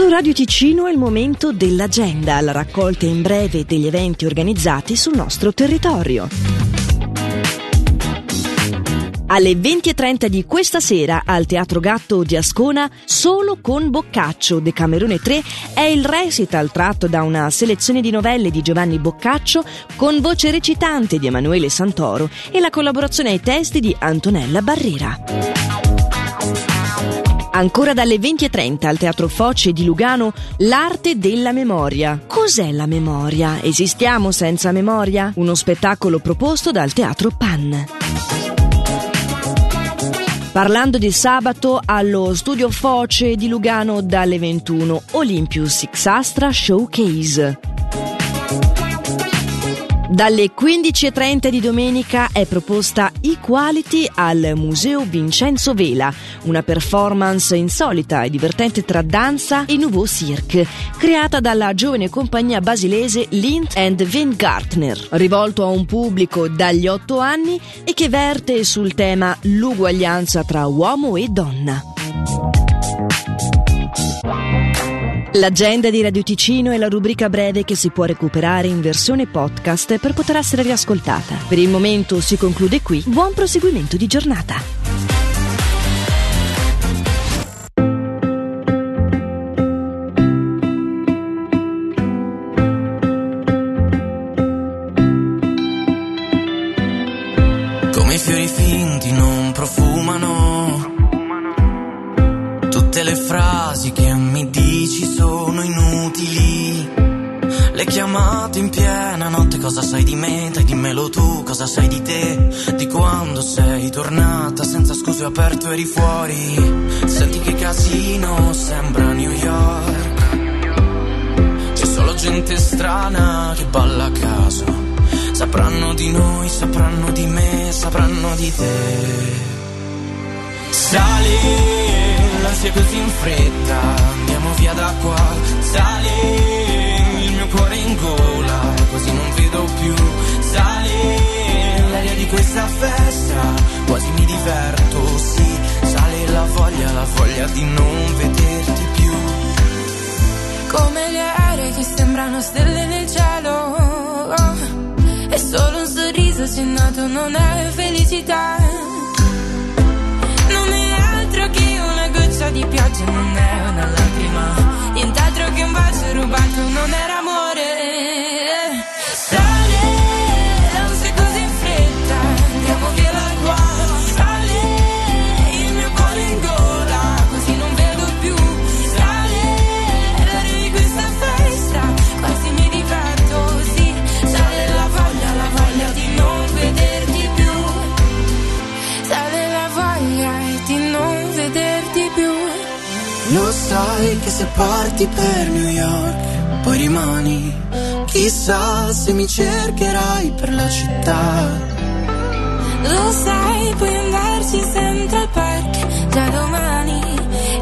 Su Radio Ticino è il momento dell'agenda, la raccolta in breve degli eventi organizzati sul nostro territorio. Alle 20.30 di questa sera al Teatro Gatto di Ascona, solo con Boccaccio, Decamerone 3, è il recital tratto da una selezione di novelle di Giovanni Boccaccio con voce recitante di Emanuele Santoro e la collaborazione ai testi di Antonella Barrera. Ancora dalle 20.30 al Teatro Foce di Lugano, l'arte della memoria. Cos'è la memoria? Esistiamo senza memoria? Uno spettacolo proposto dal Teatro Pan. Parlando di sabato allo studio Foce di Lugano dalle 21 Olympus X Astra Showcase. Dalle 15.30 di domenica è proposta Equality al Museo Vincenzo Vela, una performance insolita e divertente tra danza e nouveau cirque, creata dalla giovane compagnia basilese Lind and Vin Gartner, rivolto a un pubblico dagli 8 anni e che verte sul tema l'uguaglianza tra uomo e donna. L'agenda di Radio Ticino è la rubrica breve che si può recuperare in versione podcast per poter essere riascoltata. Per il momento si conclude qui. Buon proseguimento di giornata. Tutte le frasi che mi dici sono inutili. Le chiamate in piena notte, cosa sai di me? Dai dimmelo tu, cosa sai di te? Di quando sei tornata, senza scuse aperto eri fuori. Senti che casino, sembra New York. C'è solo gente strana che balla a caso. Sapranno di noi, sapranno di me, sapranno di te. Sali, l'ansia così in fretta, andiamo via da qua. Sali, il mio cuore in gola, quasi non vedo più. Sali, l'aria di questa festa, quasi mi diverto, sì. Sale la voglia, la voglia di non vederti più. Come le aeree che sembrano stelle nel cielo. È solo un sorriso accennato, non è felicità. Lo sai che se parti per New York, poi rimani. Chissà se mi cercherai per la città. Lo sai, puoi andarci in Central Park già domani.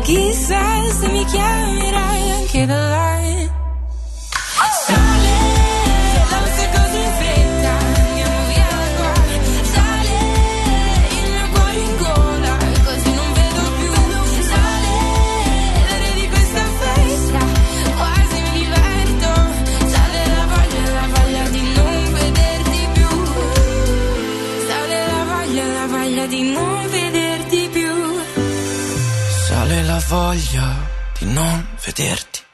Chissà se mi chiamerai anche da là. Sale, Sale la voglia di non vederti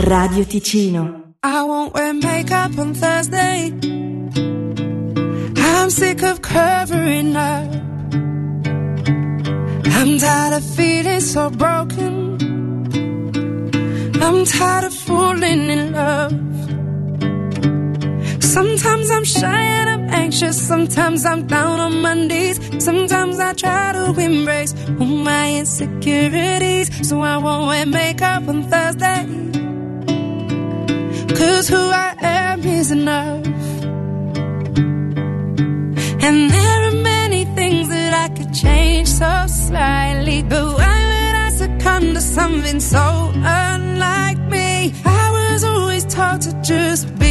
Radio Ticino. I won't wear makeup on Thursday. I'm sick of covering up. I'm tired of feeling so broken. I'm tired of falling in love. Sometimes I'm shy and I'm anxious. Sometimes I'm down on knees. Sometimes I try to embrace all my insecurities. So I won't wear makeup on Thursday. Cause who I am is enough. And there are many things that I could change so slightly. But why would I succumb to something so unlike me? I was always taught to just be